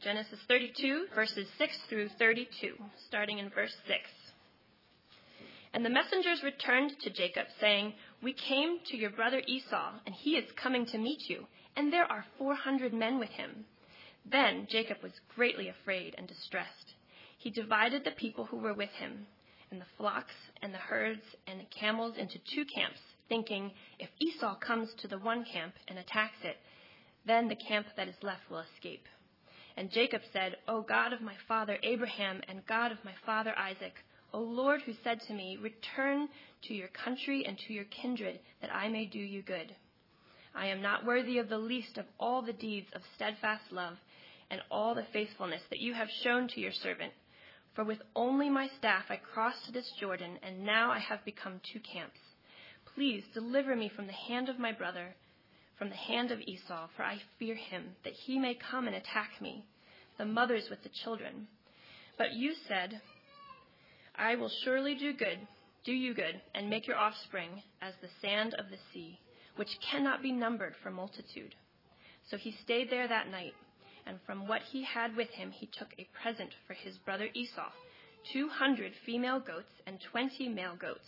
Genesis 32, verses 6 through 32, starting in verse 6. And the messengers returned to Jacob, saying, We came to your brother Esau, and he is coming to meet you, and there are 400 men with him. Then Jacob was greatly afraid and distressed. He divided the people who were with him, and the flocks, and the herds, and the camels into two camps, thinking, If Esau comes to the one camp and attacks it, then the camp that is left will escape. And Jacob said, O God of my father Abraham and God of my father Isaac, O Lord, who said to me, Return to your country and to your kindred, that I may do you good. I am not worthy of the least of all the deeds of steadfast love and all the faithfulness that you have shown to your servant. For with only my staff I crossed this Jordan, and now I have become two camps. Please deliver me from the hand of my brother, from the hand of Esau, for I fear him, that he may come and attack me, the mothers with the children. But you said, I will surely do good, do you good, and make your offspring as the sand of the sea, which cannot be numbered for multitude. So he stayed there that night, and from what he had with him he took a present for his brother Esau two hundred female goats and twenty male goats,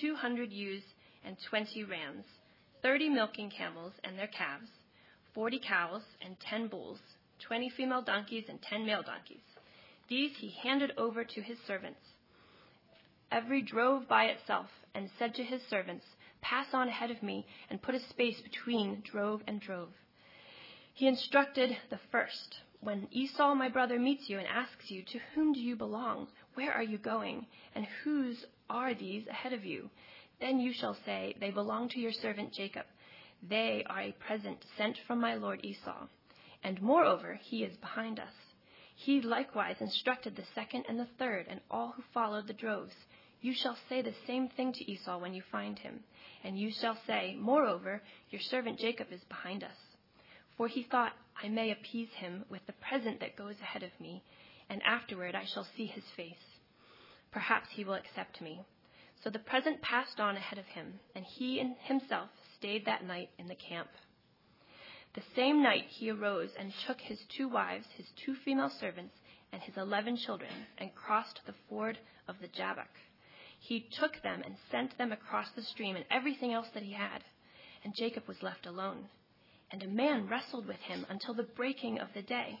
two hundred ewes and twenty rams, thirty milking camels and their calves, forty cows and ten bulls, twenty female donkeys and ten male donkeys. These he handed over to his servants Every drove by itself, and said to his servants, Pass on ahead of me, and put a space between drove and drove. He instructed the first, When Esau my brother meets you and asks you, To whom do you belong? Where are you going? And whose are these ahead of you? Then you shall say, They belong to your servant Jacob. They are a present sent from my lord Esau. And moreover, he is behind us. He likewise instructed the second and the third, and all who followed the droves. You shall say the same thing to Esau when you find him. And you shall say, Moreover, your servant Jacob is behind us. For he thought, I may appease him with the present that goes ahead of me, and afterward I shall see his face. Perhaps he will accept me. So the present passed on ahead of him, and he himself stayed that night in the camp. The same night he arose and took his two wives, his two female servants, and his eleven children, and crossed the ford of the Jabbok. He took them and sent them across the stream and everything else that he had. And Jacob was left alone. And a man wrestled with him until the breaking of the day.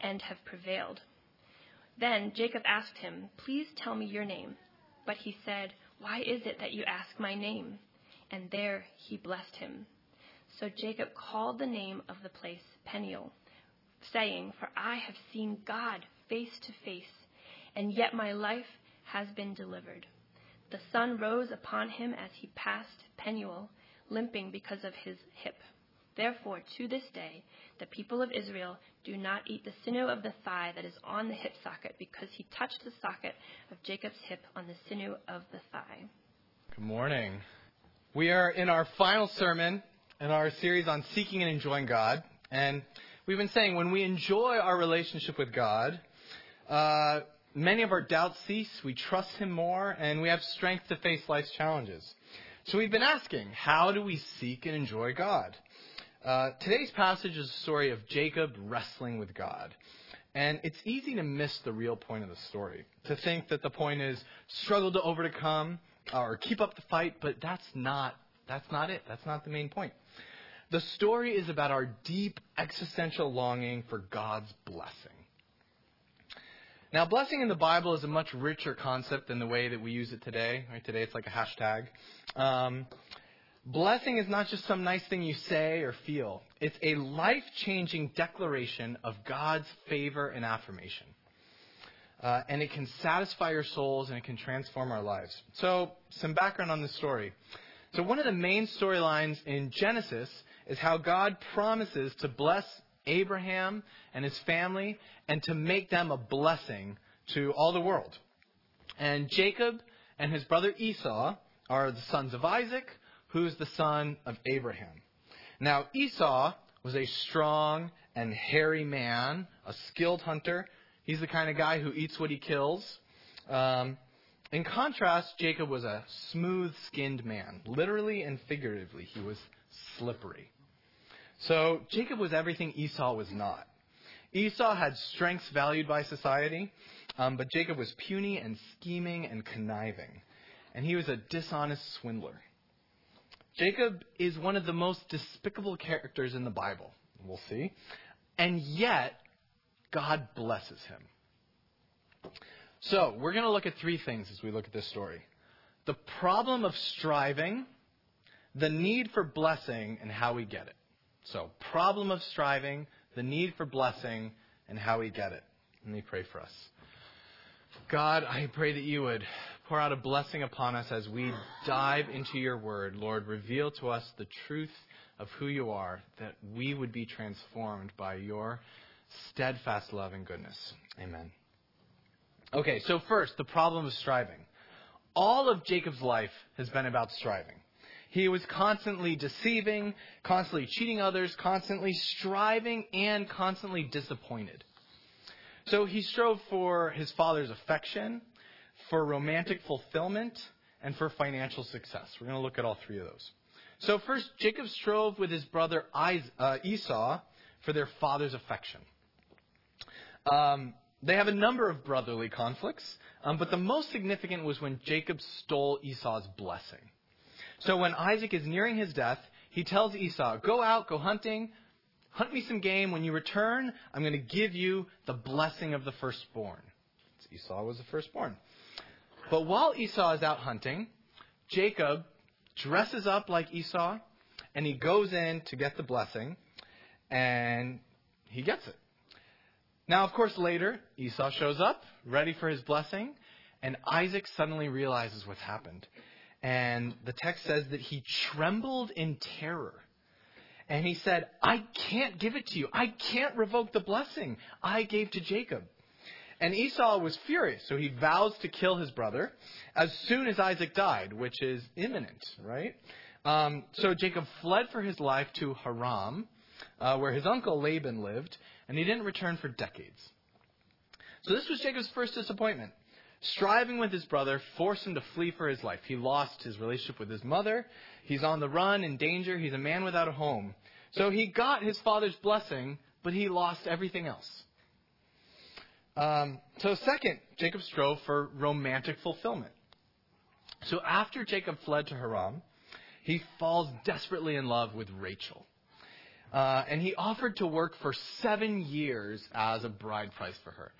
and have prevailed. Then Jacob asked him, Please tell me your name. But he said, Why is it that you ask my name? And there he blessed him. So Jacob called the name of the place Peniel, saying, For I have seen God face to face, and yet my life has been delivered. The sun rose upon him as he passed Penuel, limping because of his hip. Therefore, to this day, the people of Israel do not eat the sinew of the thigh that is on the hip socket, because he touched the socket of Jacob's hip on the sinew of the thigh. Good morning. We are in our final sermon in our series on seeking and enjoying God. And we've been saying when we enjoy our relationship with God, uh, many of our doubts cease, we trust Him more, and we have strength to face life's challenges. So we've been asking, how do we seek and enjoy God? Uh, today's passage is a story of Jacob wrestling with God. And it's easy to miss the real point of the story. To think that the point is struggle to overcome or keep up the fight, but that's not, that's not it. That's not the main point. The story is about our deep existential longing for God's blessing. Now, blessing in the Bible is a much richer concept than the way that we use it today. Right? Today it's like a hashtag. Um, blessing is not just some nice thing you say or feel. It's a life-changing declaration of God's favor and affirmation. Uh, and it can satisfy your souls and it can transform our lives. So, some background on this story. So, one of the main storylines in Genesis is how God promises to bless Abraham and his family and to make them a blessing to all the world. And Jacob and his brother Esau are the sons of Isaac, who's the son of Abraham. Now, Esau was a strong and hairy man, a skilled hunter. He's the kind of guy who eats what he kills. Um, in contrast, Jacob was a smooth skinned man. Literally and figuratively, he was slippery. So Jacob was everything Esau was not. Esau had strengths valued by society, um, but Jacob was puny and scheming and conniving. And he was a dishonest swindler. Jacob is one of the most despicable characters in the Bible. We'll see. And yet, God blesses him. So, we're going to look at three things as we look at this story the problem of striving, the need for blessing, and how we get it. So, problem of striving, the need for blessing, and how we get it. Let me pray for us. God, I pray that you would pour out a blessing upon us as we dive into your word. Lord, reveal to us the truth of who you are, that we would be transformed by your steadfast love and goodness. Amen. Okay, so first, the problem of striving. All of Jacob's life has been about striving. He was constantly deceiving, constantly cheating others, constantly striving, and constantly disappointed. So he strove for his father's affection, for romantic fulfillment, and for financial success. We're going to look at all three of those. So first, Jacob strove with his brother uh, Esau for their father's affection. Um, they have a number of brotherly conflicts, um, but the most significant was when Jacob stole Esau's blessing. So when Isaac is nearing his death, he tells Esau, Go out, go hunting, hunt me some game. When you return, I'm going to give you the blessing of the firstborn. Esau was the firstborn. But while Esau is out hunting, Jacob dresses up like Esau and he goes in to get the blessing and he gets it. Now, of course, later, Esau shows up, ready for his blessing, and Isaac suddenly realizes what's happened. And the text says that he trembled in terror. And he said, I can't give it to you. I can't revoke the blessing I gave to Jacob. And Esau was furious, so he vows to kill his brother as soon as Isaac died, which is imminent, right? Um, so Jacob fled for his life to Haran, uh, where his uncle Laban lived, and he didn't return for decades. So this was Jacob's first disappointment. Striving with his brother forced him to flee for his life. He lost his relationship with his mother. He's on the run, in danger. He's a man without a home. So he got his father's blessing, but he lost everything else. Um, so, second, Jacob strove for romantic fulfillment. So, after Jacob fled to Haran, he falls desperately in love with Rachel. Uh, and he offered to work for seven years as a bride price for her.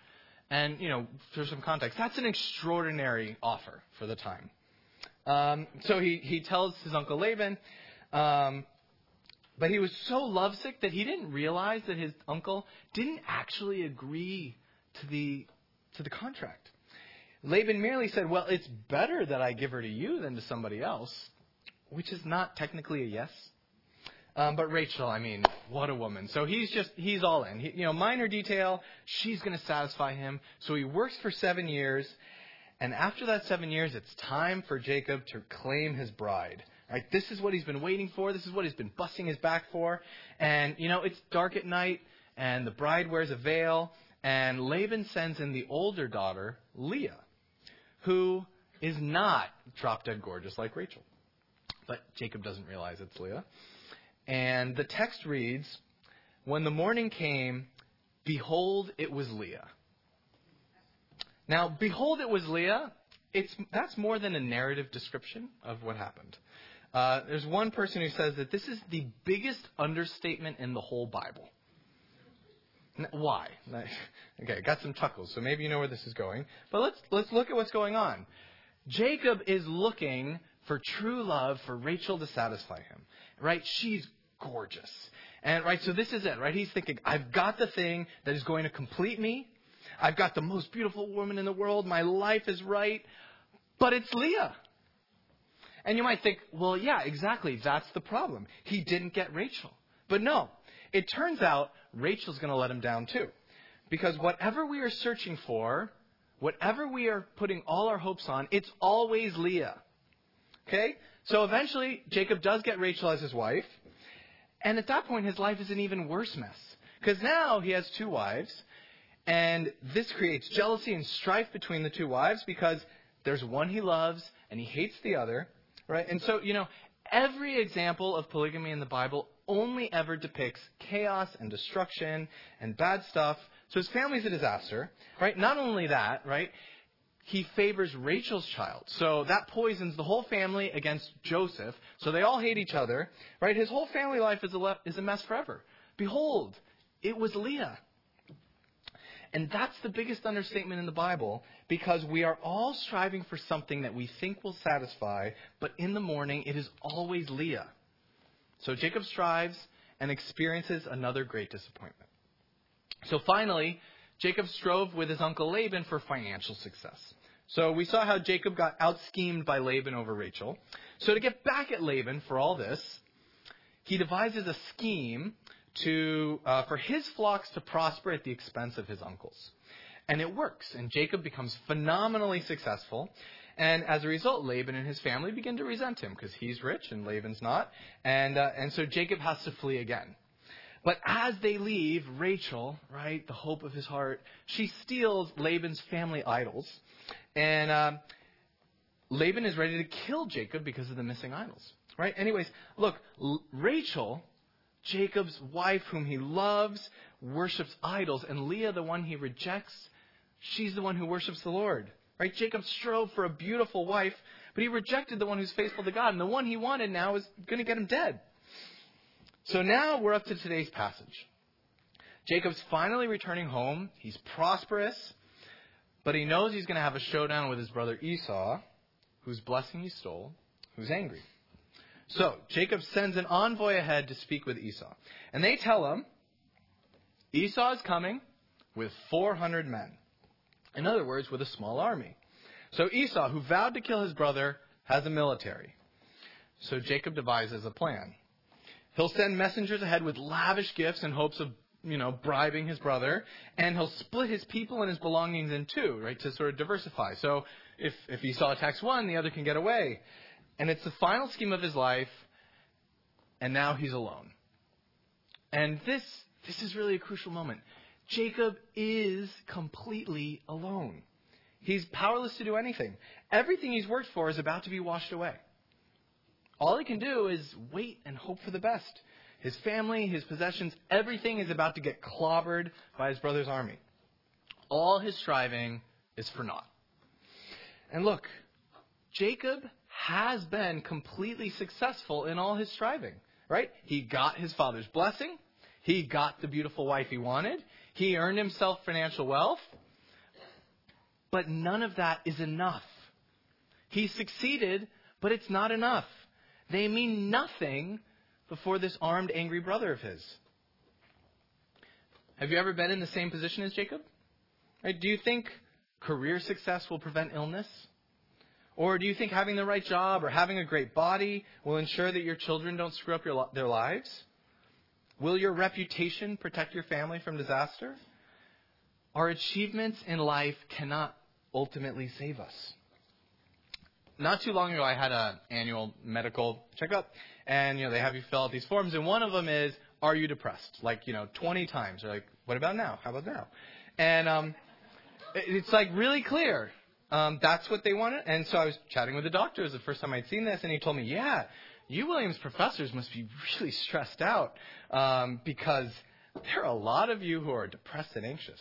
And, you know, for some context, that's an extraordinary offer for the time. Um, so he, he tells his uncle Laban, um, but he was so lovesick that he didn't realize that his uncle didn't actually agree to the, to the contract. Laban merely said, Well, it's better that I give her to you than to somebody else, which is not technically a yes. Um, but Rachel, I mean, what a woman. So he's just, he's all in. He, you know, minor detail, she's going to satisfy him. So he works for seven years. And after that seven years, it's time for Jacob to claim his bride. Right? This is what he's been waiting for. This is what he's been busting his back for. And, you know, it's dark at night, and the bride wears a veil, and Laban sends in the older daughter, Leah, who is not drop dead gorgeous like Rachel. But Jacob doesn't realize it's Leah. And the text reads When the morning came, behold, it was Leah. Now, behold, it was Leah. It's, that's more than a narrative description of what happened. Uh, there's one person who says that this is the biggest understatement in the whole Bible. Why? Okay, got some chuckles, so maybe you know where this is going. But let's let's look at what's going on. Jacob is looking for true love for Rachel to satisfy him. Right? She's gorgeous. And right, so this is it, right? He's thinking, I've got the thing that is going to complete me. I've got the most beautiful woman in the world. My life is right. But it's Leah. And you might think, well, yeah, exactly. That's the problem. He didn't get Rachel. But no. It turns out Rachel's going to let him down too. Because whatever we are searching for, whatever we are putting all our hopes on, it's always Leah. Okay? So eventually, Jacob does get Rachel as his wife. And at that point, his life is an even worse mess. Because now he has two wives. And this creates jealousy and strife between the two wives because there's one he loves and he hates the other. Right? And so, you know, every example of polygamy in the Bible only ever depicts chaos and destruction and bad stuff. So his family's a disaster, right? Not only that, right? He favors Rachel's child. So that poisons the whole family against Joseph. So they all hate each other, right? His whole family life is a, le- is a mess forever. Behold, it was Leah. And that's the biggest understatement in the Bible because we are all striving for something that we think will satisfy, but in the morning it is always Leah. So Jacob strives and experiences another great disappointment. So finally, Jacob strove with his uncle Laban for financial success. So we saw how Jacob got out schemed by Laban over Rachel. So to get back at Laban for all this, he devises a scheme to, uh, for his flocks to prosper at the expense of his uncles. And it works, and Jacob becomes phenomenally successful. And as a result, Laban and his family begin to resent him because he's rich and Laban's not. And, uh, and so Jacob has to flee again. But as they leave, Rachel, right, the hope of his heart, she steals Laban's family idols. And uh, Laban is ready to kill Jacob because of the missing idols. Right? Anyways, look, L- Rachel Jacob's wife, whom he loves, worships idols, and Leah, the one he rejects, she's the one who worships the Lord. Right? Jacob strove for a beautiful wife, but he rejected the one who's faithful to God, and the one he wanted now is going to get him dead. So now we're up to today's passage. Jacob's finally returning home. He's prosperous, but he knows he's going to have a showdown with his brother Esau, whose blessing he stole, who's angry. So Jacob sends an envoy ahead to speak with Esau. And they tell him Esau is coming with 400 men. In other words, with a small army. So Esau, who vowed to kill his brother, has a military. So Jacob devises a plan. He'll send messengers ahead with lavish gifts in hopes of, you know, bribing his brother, and he'll split his people and his belongings in two, right, to sort of diversify. So if, if Esau attacks one, the other can get away. And it's the final scheme of his life, and now he's alone. And this, this is really a crucial moment. Jacob is completely alone. He's powerless to do anything. Everything he's worked for is about to be washed away. All he can do is wait and hope for the best. His family, his possessions, everything is about to get clobbered by his brother's army. All his striving is for naught. And look, Jacob has been completely successful in all his striving, right? He got his father's blessing. He got the beautiful wife he wanted. He earned himself financial wealth. But none of that is enough. He succeeded, but it's not enough. They mean nothing before this armed, angry brother of his. Have you ever been in the same position as Jacob? Right? Do you think career success will prevent illness? Or do you think having the right job or having a great body will ensure that your children don't screw up your, their lives? Will your reputation protect your family from disaster? Our achievements in life cannot ultimately save us. Not too long ago, I had an annual medical checkup, and you know they have you fill out these forms, and one of them is, "Are you depressed?" Like you know, 20 times. They're like, "What about now? How about now?" And um, it's like really clear. Um, that's what they wanted. And so I was chatting with the doctor. It was the first time I'd seen this, and he told me, "Yeah, you Williams professors must be really stressed out um, because there are a lot of you who are depressed and anxious."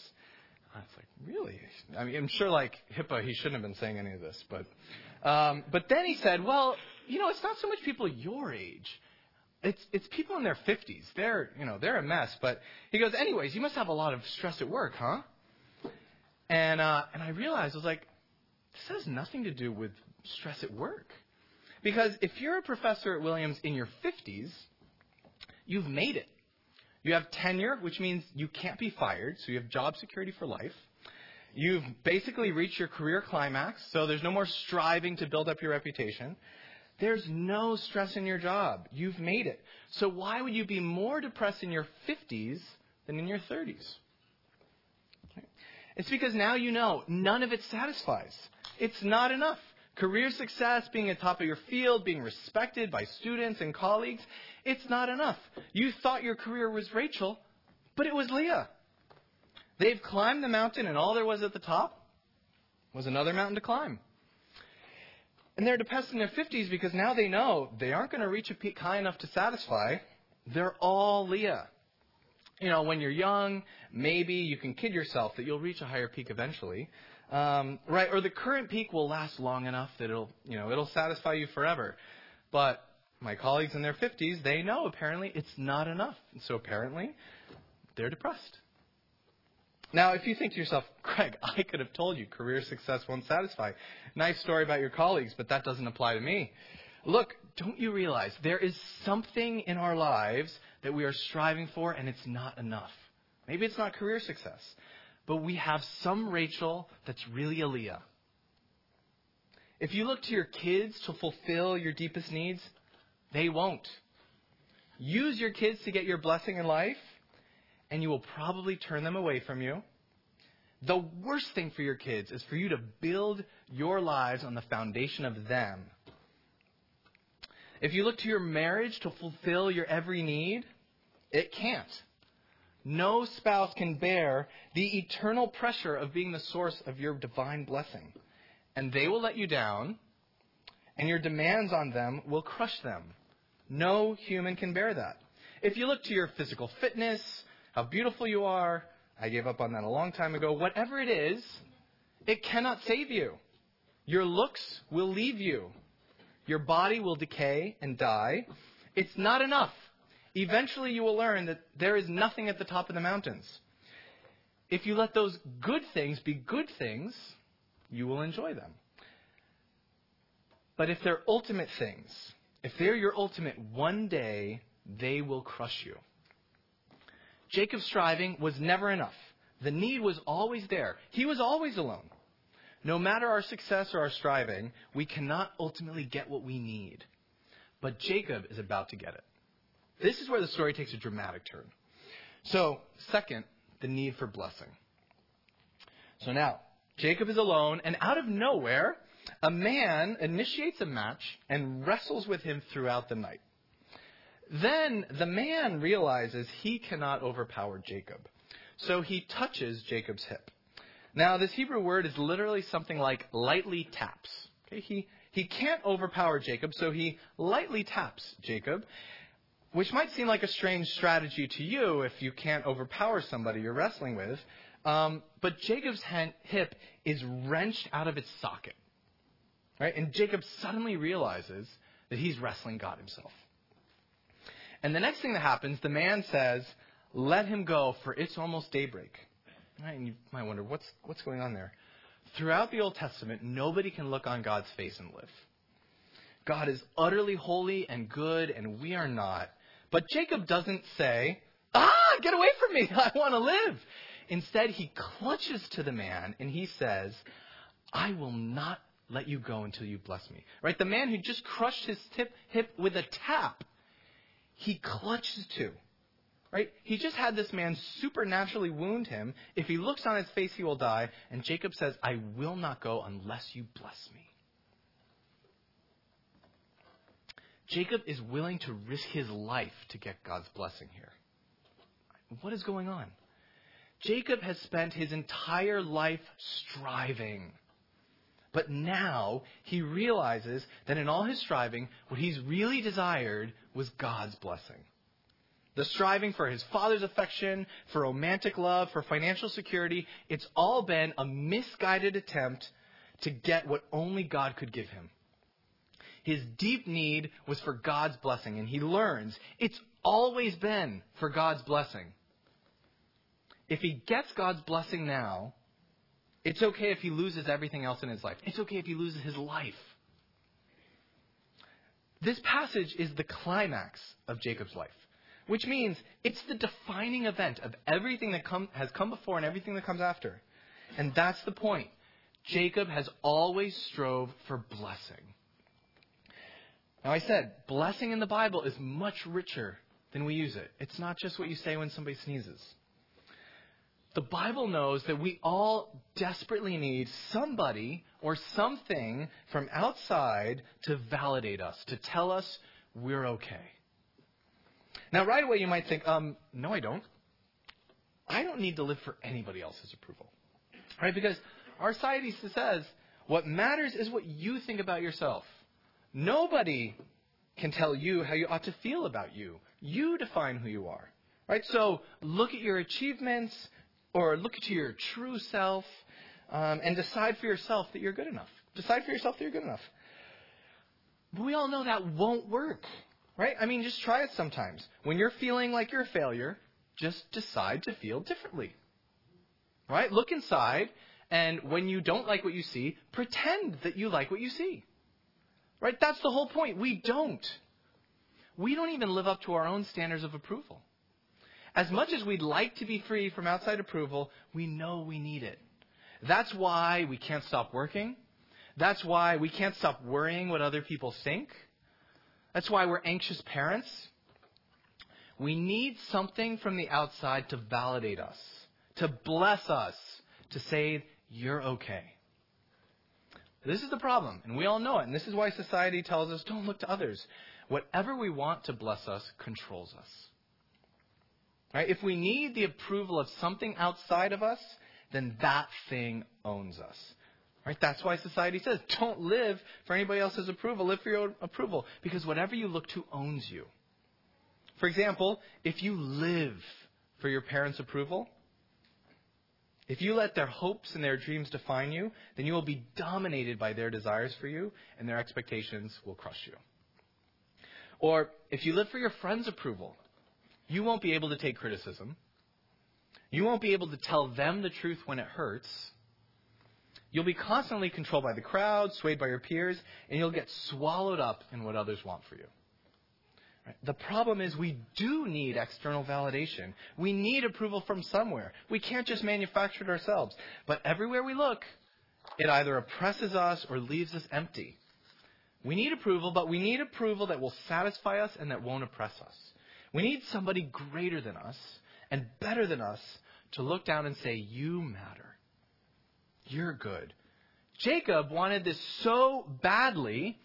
I was like, "Really?" I mean, I'm sure like HIPAA, he shouldn't have been saying any of this, but um, but then he said, "Well, you know, it's not so much people your age." It's it's people in their 50s. They're you know they're a mess. But he goes, anyways, you must have a lot of stress at work, huh? And uh, and I realized I was like, this has nothing to do with stress at work. Because if you're a professor at Williams in your 50s, you've made it. You have tenure, which means you can't be fired, so you have job security for life. You've basically reached your career climax, so there's no more striving to build up your reputation. There's no stress in your job. You've made it. So why would you be more depressed in your 50s than in your 30s. It's because now you know none of it satisfies. It's not enough. Career success, being at the top of your field, being respected by students and colleagues, it's not enough. You thought your career was Rachel, but it was Leah. They've climbed the mountain, and all there was at the top was another mountain to climb. And they're depressed in their 50s because now they know they aren't going to reach a peak high enough to satisfy. They're all Leah. You know, when you're young, maybe you can kid yourself that you'll reach a higher peak eventually. Um, right? Or the current peak will last long enough that it'll, you know, it'll satisfy you forever. But my colleagues in their 50s, they know apparently it's not enough. And so apparently they're depressed. Now, if you think to yourself, Craig, I could have told you career success won't satisfy. Nice story about your colleagues, but that doesn't apply to me. Look, don't you realize there is something in our lives that we are striving for and it's not enough? Maybe it's not career success, but we have some Rachel that's really a Leah. If you look to your kids to fulfill your deepest needs, they won't. Use your kids to get your blessing in life, and you will probably turn them away from you. The worst thing for your kids is for you to build your lives on the foundation of them. If you look to your marriage to fulfill your every need, it can't. No spouse can bear the eternal pressure of being the source of your divine blessing. And they will let you down, and your demands on them will crush them. No human can bear that. If you look to your physical fitness, how beautiful you are, I gave up on that a long time ago, whatever it is, it cannot save you. Your looks will leave you. Your body will decay and die. It's not enough. Eventually, you will learn that there is nothing at the top of the mountains. If you let those good things be good things, you will enjoy them. But if they're ultimate things, if they're your ultimate, one day they will crush you. Jacob's striving was never enough. The need was always there. He was always alone. No matter our success or our striving, we cannot ultimately get what we need. But Jacob is about to get it. This is where the story takes a dramatic turn. So, second, the need for blessing. So now, Jacob is alone, and out of nowhere, a man initiates a match and wrestles with him throughout the night. Then the man realizes he cannot overpower Jacob. So he touches Jacob's hip. Now, this Hebrew word is literally something like lightly taps. Okay, he, he can't overpower Jacob, so he lightly taps Jacob which might seem like a strange strategy to you if you can't overpower somebody you're wrestling with. Um, but Jacob's hip is wrenched out of its socket. Right? And Jacob suddenly realizes that he's wrestling God himself. And the next thing that happens, the man says, Let him go, for it's almost daybreak. Right? And you might wonder, what's, what's going on there? Throughout the Old Testament, nobody can look on God's face and live. God is utterly holy and good, and we are not. But Jacob doesn't say, Ah, get away from me. I want to live. Instead, he clutches to the man and he says, I will not let you go until you bless me. Right? The man who just crushed his tip, hip with a tap, he clutches to. Right? He just had this man supernaturally wound him. If he looks on his face, he will die. And Jacob says, I will not go unless you bless me. Jacob is willing to risk his life to get God's blessing here. What is going on? Jacob has spent his entire life striving. But now he realizes that in all his striving, what he's really desired was God's blessing. The striving for his father's affection, for romantic love, for financial security, it's all been a misguided attempt to get what only God could give him. His deep need was for God's blessing, and he learns it's always been for God's blessing. If he gets God's blessing now, it's okay if he loses everything else in his life. It's okay if he loses his life. This passage is the climax of Jacob's life, which means it's the defining event of everything that come, has come before and everything that comes after. And that's the point. Jacob has always strove for blessing. Now, I said, blessing in the Bible is much richer than we use it. It's not just what you say when somebody sneezes. the Bible knows that we all desperately need somebody or something from outside to validate us, to tell us we're okay. Now, right away, you might think, um, no, I don't. I don't need to live for anybody else's approval. Right? Because our society says what matters is what you think about yourself. Nobody can tell you how you ought to feel about you. You define who you are. Right? So look at your achievements or look at your true self um, and decide for yourself that you're good enough. Decide for yourself that you're good enough. But we all know that won't work. Right? I mean, just try it sometimes. When you're feeling like you're a failure, just decide to feel differently. Right? Look inside, and when you don't like what you see, pretend that you like what you see. Right? That's the whole point. We don't. We don't even live up to our own standards of approval. As much as we'd like to be free from outside approval, we know we need it. That's why we can't stop working. That's why we can't stop worrying what other people think. That's why we're anxious parents. We need something from the outside to validate us, to bless us, to say, you're okay. This is the problem, and we all know it, and this is why society tells us don't look to others. Whatever we want to bless us controls us. Right? If we need the approval of something outside of us, then that thing owns us. Right? That's why society says don't live for anybody else's approval, live for your own approval, because whatever you look to owns you. For example, if you live for your parents' approval, if you let their hopes and their dreams define you, then you will be dominated by their desires for you, and their expectations will crush you. Or if you live for your friends' approval, you won't be able to take criticism. You won't be able to tell them the truth when it hurts. You'll be constantly controlled by the crowd, swayed by your peers, and you'll get swallowed up in what others want for you. The problem is we do need external validation. We need approval from somewhere. We can't just manufacture it ourselves. But everywhere we look, it either oppresses us or leaves us empty. We need approval, but we need approval that will satisfy us and that won't oppress us. We need somebody greater than us and better than us to look down and say, You matter. You're good. Jacob wanted this so badly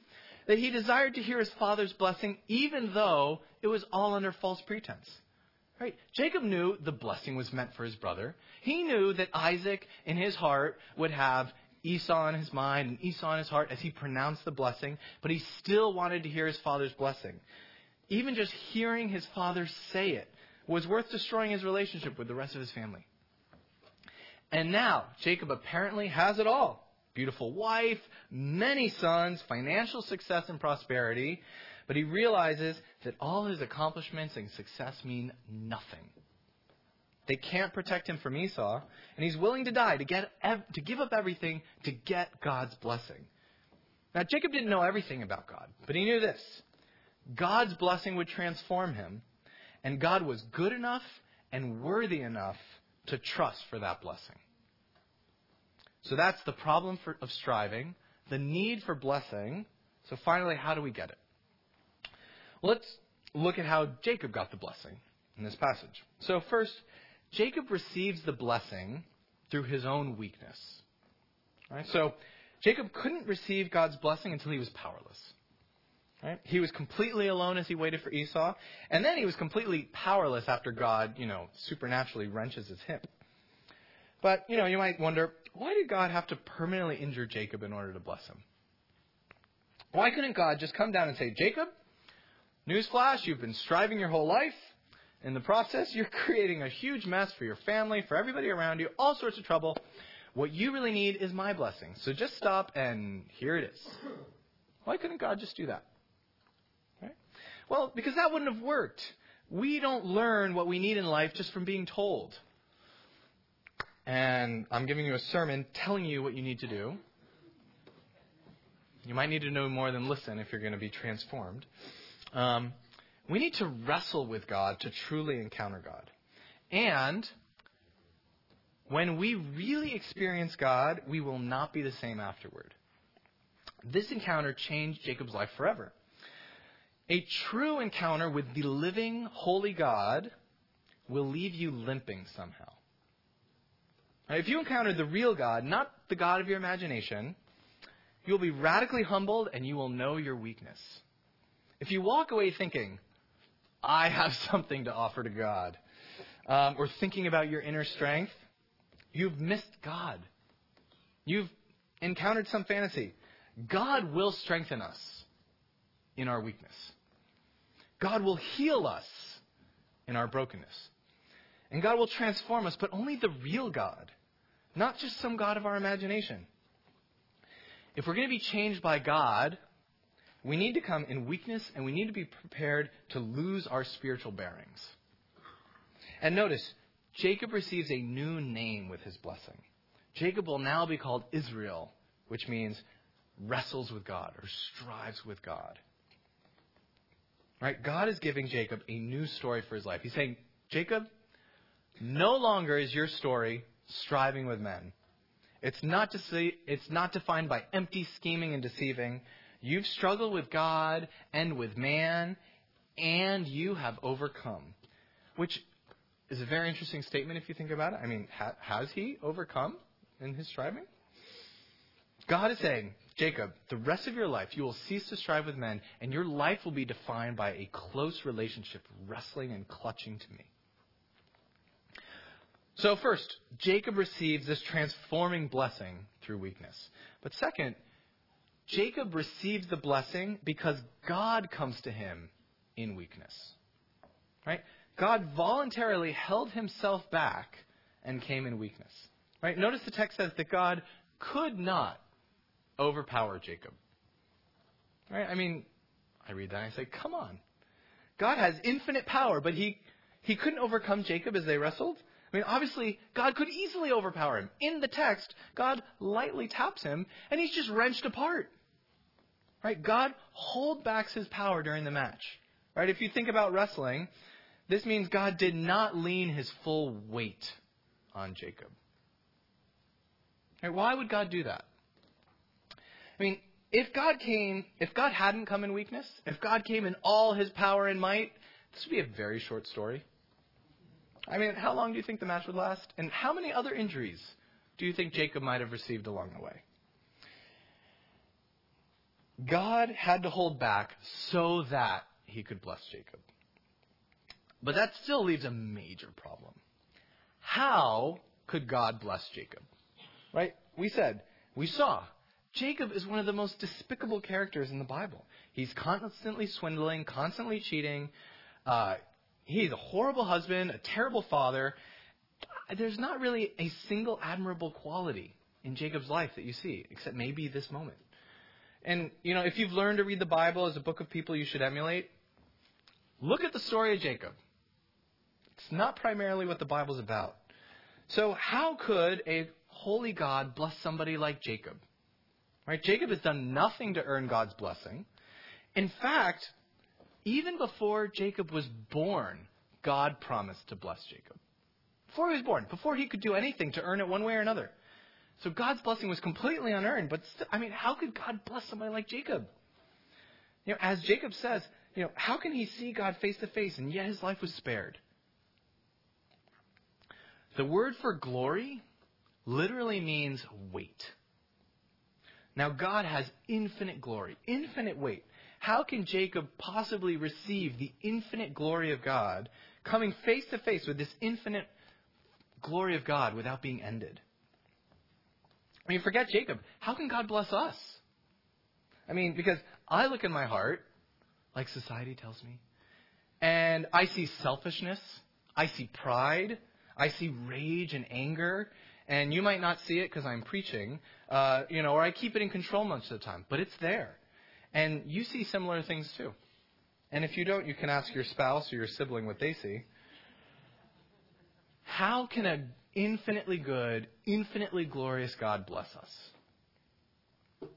that he desired to hear his father's blessing even though it was all under false pretense. Right? Jacob knew the blessing was meant for his brother. He knew that Isaac in his heart would have Esau in his mind and Esau in his heart as he pronounced the blessing, but he still wanted to hear his father's blessing. Even just hearing his father say it was worth destroying his relationship with the rest of his family. And now, Jacob apparently has it all beautiful wife, many sons, financial success and prosperity. But he realizes that all his accomplishments and success mean nothing. They can't protect him from Esau, and he's willing to die to get to give up everything to get God's blessing. Now Jacob didn't know everything about God, but he knew this. God's blessing would transform him, and God was good enough and worthy enough to trust for that blessing. So that's the problem for, of striving, the need for blessing. So finally, how do we get it? Let's look at how Jacob got the blessing in this passage. So first, Jacob receives the blessing through his own weakness. So Jacob couldn't receive God's blessing until he was powerless. Right? He was completely alone as he waited for Esau, and then he was completely powerless after God, you know, supernaturally wrenches his hip. But, you know, you might wonder, why did God have to permanently injure Jacob in order to bless him? Why couldn't God just come down and say, Jacob, newsflash, you've been striving your whole life. In the process, you're creating a huge mess for your family, for everybody around you, all sorts of trouble. What you really need is my blessing. So just stop and here it is. Why couldn't God just do that? Right? Well, because that wouldn't have worked. We don't learn what we need in life just from being told and I'm giving you a sermon telling you what you need to do. You might need to know more than listen if you're going to be transformed. Um, we need to wrestle with God to truly encounter God. And when we really experience God, we will not be the same afterward. This encounter changed Jacob's life forever. A true encounter with the living, holy God will leave you limping somehow. If you encounter the real God, not the God of your imagination, you will be radically humbled and you will know your weakness. If you walk away thinking, I have something to offer to God, um, or thinking about your inner strength, you've missed God. You've encountered some fantasy. God will strengthen us in our weakness. God will heal us in our brokenness. And God will transform us, but only the real God, not just some God of our imagination. If we're going to be changed by God, we need to come in weakness and we need to be prepared to lose our spiritual bearings. And notice, Jacob receives a new name with his blessing. Jacob will now be called Israel, which means wrestles with God or strives with God. Right? God is giving Jacob a new story for his life. He's saying, Jacob, no longer is your story striving with men. It's not, to see, it's not defined by empty scheming and deceiving. You've struggled with God and with man, and you have overcome. Which is a very interesting statement if you think about it. I mean, ha- has he overcome in his striving? God is saying, Jacob, the rest of your life you will cease to strive with men, and your life will be defined by a close relationship, wrestling and clutching to me. So, first, Jacob receives this transforming blessing through weakness. But second, Jacob receives the blessing because God comes to him in weakness. Right? God voluntarily held himself back and came in weakness. Right? Notice the text says that God could not overpower Jacob. Right? I mean, I read that and I say, come on. God has infinite power, but he, he couldn't overcome Jacob as they wrestled. I mean, obviously, God could easily overpower him. In the text, God lightly taps him, and he's just wrenched apart. Right? God hold backs his power during the match. Right? If you think about wrestling, this means God did not lean his full weight on Jacob. Right? Why would God do that? I mean, if God came, if God hadn't come in weakness, if God came in all his power and might, this would be a very short story. I mean, how long do you think the match would last? And how many other injuries do you think Jacob might have received along the way? God had to hold back so that he could bless Jacob. But that still leaves a major problem. How could God bless Jacob? Right? We said, we saw, Jacob is one of the most despicable characters in the Bible. He's constantly swindling, constantly cheating. Uh, he's a horrible husband, a terrible father. There's not really a single admirable quality in Jacob's life that you see, except maybe this moment. And, you know, if you've learned to read the Bible as a book of people you should emulate, look at the story of Jacob. It's not primarily what the Bible's about. So, how could a holy God bless somebody like Jacob? Right? Jacob has done nothing to earn God's blessing. In fact, even before Jacob was born, God promised to bless Jacob. Before he was born, before he could do anything to earn it one way or another. So God's blessing was completely unearned. But still, I mean, how could God bless somebody like Jacob? You know, as Jacob says, you know, how can he see God face to face and yet his life was spared? The word for glory literally means weight. Now, God has infinite glory, infinite weight. How can Jacob possibly receive the infinite glory of God coming face to face with this infinite glory of God without being ended? I mean, forget Jacob. How can God bless us? I mean, because I look in my heart, like society tells me, and I see selfishness, I see pride, I see rage and anger, and you might not see it because I'm preaching, uh, you know, or I keep it in control most of the time, but it's there. And you see similar things too. And if you don't, you can ask your spouse or your sibling what they see. How can an infinitely good, infinitely glorious God bless us?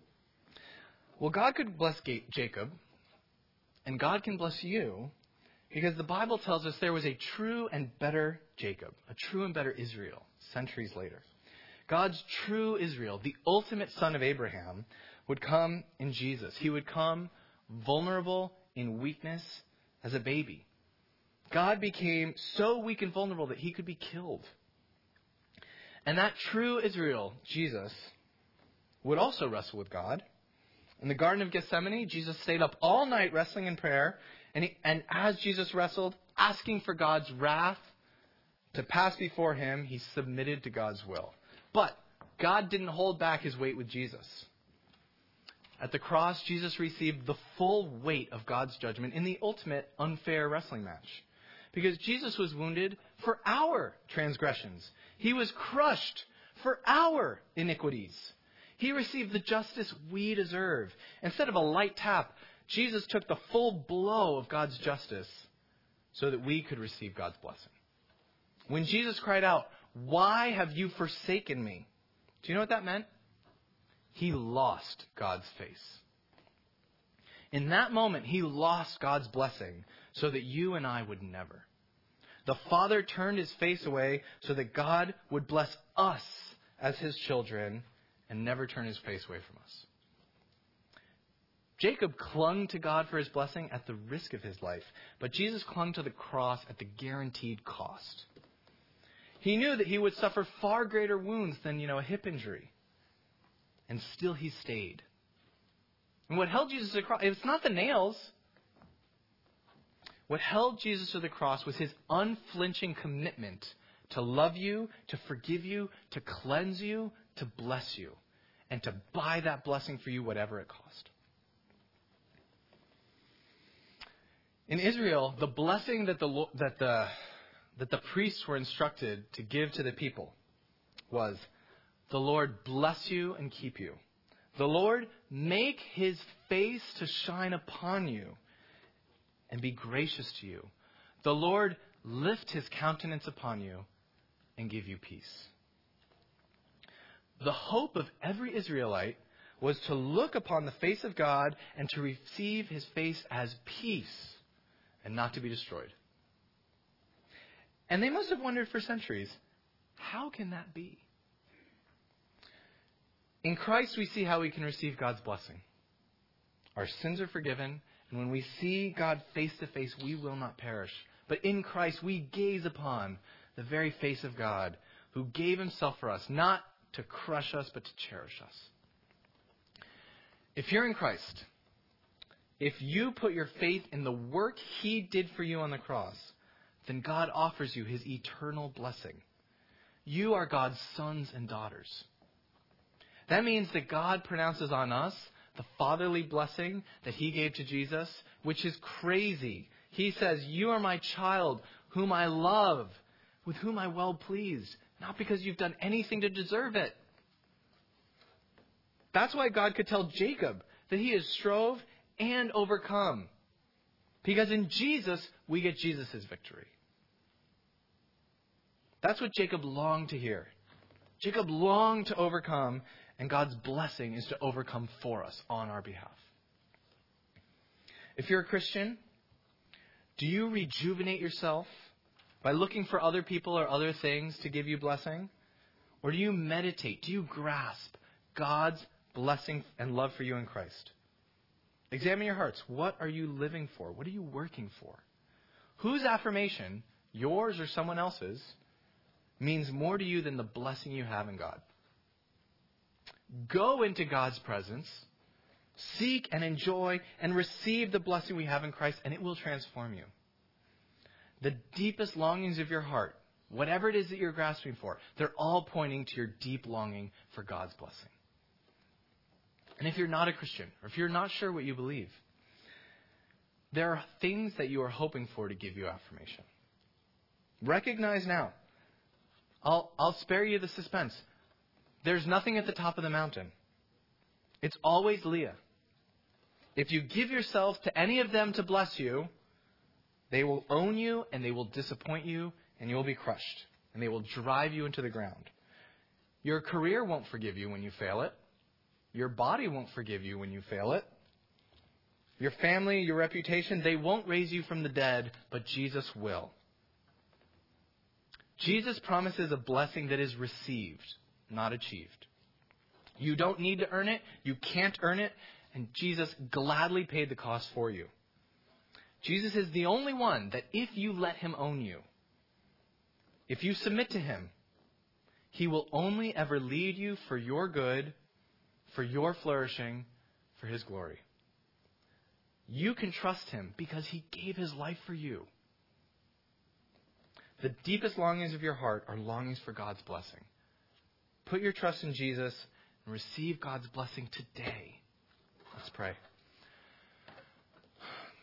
Well, God could bless Jacob, and God can bless you because the Bible tells us there was a true and better Jacob, a true and better Israel, centuries later. God's true Israel, the ultimate son of Abraham, would come in Jesus. He would come vulnerable in weakness as a baby. God became so weak and vulnerable that he could be killed. And that true Israel, Jesus, would also wrestle with God. In the Garden of Gethsemane, Jesus stayed up all night wrestling in prayer. And, he, and as Jesus wrestled, asking for God's wrath to pass before him, he submitted to God's will. But God didn't hold back his weight with Jesus. At the cross, Jesus received the full weight of God's judgment in the ultimate unfair wrestling match. Because Jesus was wounded for our transgressions, he was crushed for our iniquities. He received the justice we deserve. Instead of a light tap, Jesus took the full blow of God's justice so that we could receive God's blessing. When Jesus cried out, Why have you forsaken me? Do you know what that meant? He lost God's face. In that moment, he lost God's blessing so that you and I would never. The Father turned his face away so that God would bless us as his children and never turn his face away from us. Jacob clung to God for his blessing at the risk of his life, but Jesus clung to the cross at the guaranteed cost. He knew that he would suffer far greater wounds than, you know, a hip injury. And still he stayed. And what held Jesus to the cross, it's not the nails. What held Jesus to the cross was his unflinching commitment to love you, to forgive you, to cleanse you, to bless you, and to buy that blessing for you, whatever it cost. In Israel, the blessing that the, that the, that the priests were instructed to give to the people was the Lord bless you and keep you. The Lord make his face to shine upon you and be gracious to you. The Lord lift his countenance upon you and give you peace. The hope of every Israelite was to look upon the face of God and to receive his face as peace and not to be destroyed. And they must have wondered for centuries how can that be? In Christ, we see how we can receive God's blessing. Our sins are forgiven, and when we see God face to face, we will not perish. But in Christ, we gaze upon the very face of God who gave himself for us, not to crush us, but to cherish us. If you're in Christ, if you put your faith in the work he did for you on the cross, then God offers you his eternal blessing. You are God's sons and daughters. That means that God pronounces on us the fatherly blessing that he gave to Jesus, which is crazy. He says, You are my child, whom I love, with whom I well pleased, not because you've done anything to deserve it. That's why God could tell Jacob that he has strove and overcome. Because in Jesus, we get Jesus' victory. That's what Jacob longed to hear. Jacob longed to overcome, and God's blessing is to overcome for us on our behalf. If you're a Christian, do you rejuvenate yourself by looking for other people or other things to give you blessing? Or do you meditate? Do you grasp God's blessing and love for you in Christ? Examine your hearts. What are you living for? What are you working for? Whose affirmation, yours or someone else's, means more to you than the blessing you have in God? Go into God's presence, seek and enjoy and receive the blessing we have in Christ, and it will transform you. The deepest longings of your heart, whatever it is that you're grasping for, they're all pointing to your deep longing for God's blessing. And if you're not a Christian, or if you're not sure what you believe, there are things that you are hoping for to give you affirmation. Recognize now. I'll, I'll spare you the suspense. There's nothing at the top of the mountain. It's always Leah. If you give yourself to any of them to bless you, they will own you and they will disappoint you and you will be crushed and they will drive you into the ground. Your career won't forgive you when you fail it. Your body won't forgive you when you fail it. Your family, your reputation, they won't raise you from the dead, but Jesus will. Jesus promises a blessing that is received not achieved. You don't need to earn it, you can't earn it, and Jesus gladly paid the cost for you. Jesus is the only one that if you let him own you, if you submit to him, He will only ever lead you for your good, for your flourishing, for His glory. You can trust Him because He gave His life for you. The deepest longings of your heart are longings for God's blessing. Put your trust in Jesus and receive God's blessing today. Let's pray.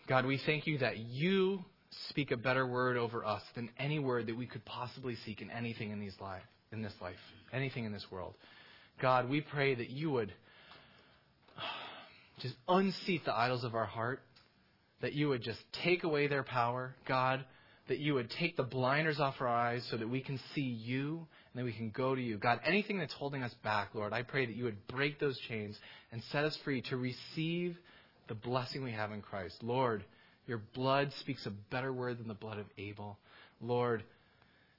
God, we thank you that you speak a better word over us than any word that we could possibly seek in anything in these life, in this life, anything in this world. God, we pray that you would just unseat the idols of our heart, that you would just take away their power, God, that you would take the blinders off our eyes so that we can see you and that we can go to you. God, anything that's holding us back, Lord, I pray that you would break those chains and set us free to receive the blessing we have in Christ. Lord, your blood speaks a better word than the blood of Abel. Lord,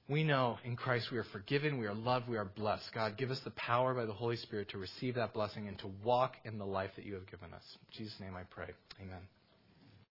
we know in Christ we are forgiven, we are loved, we are blessed. God, give us the power by the Holy Spirit to receive that blessing and to walk in the life that you have given us. In Jesus' name I pray. Amen.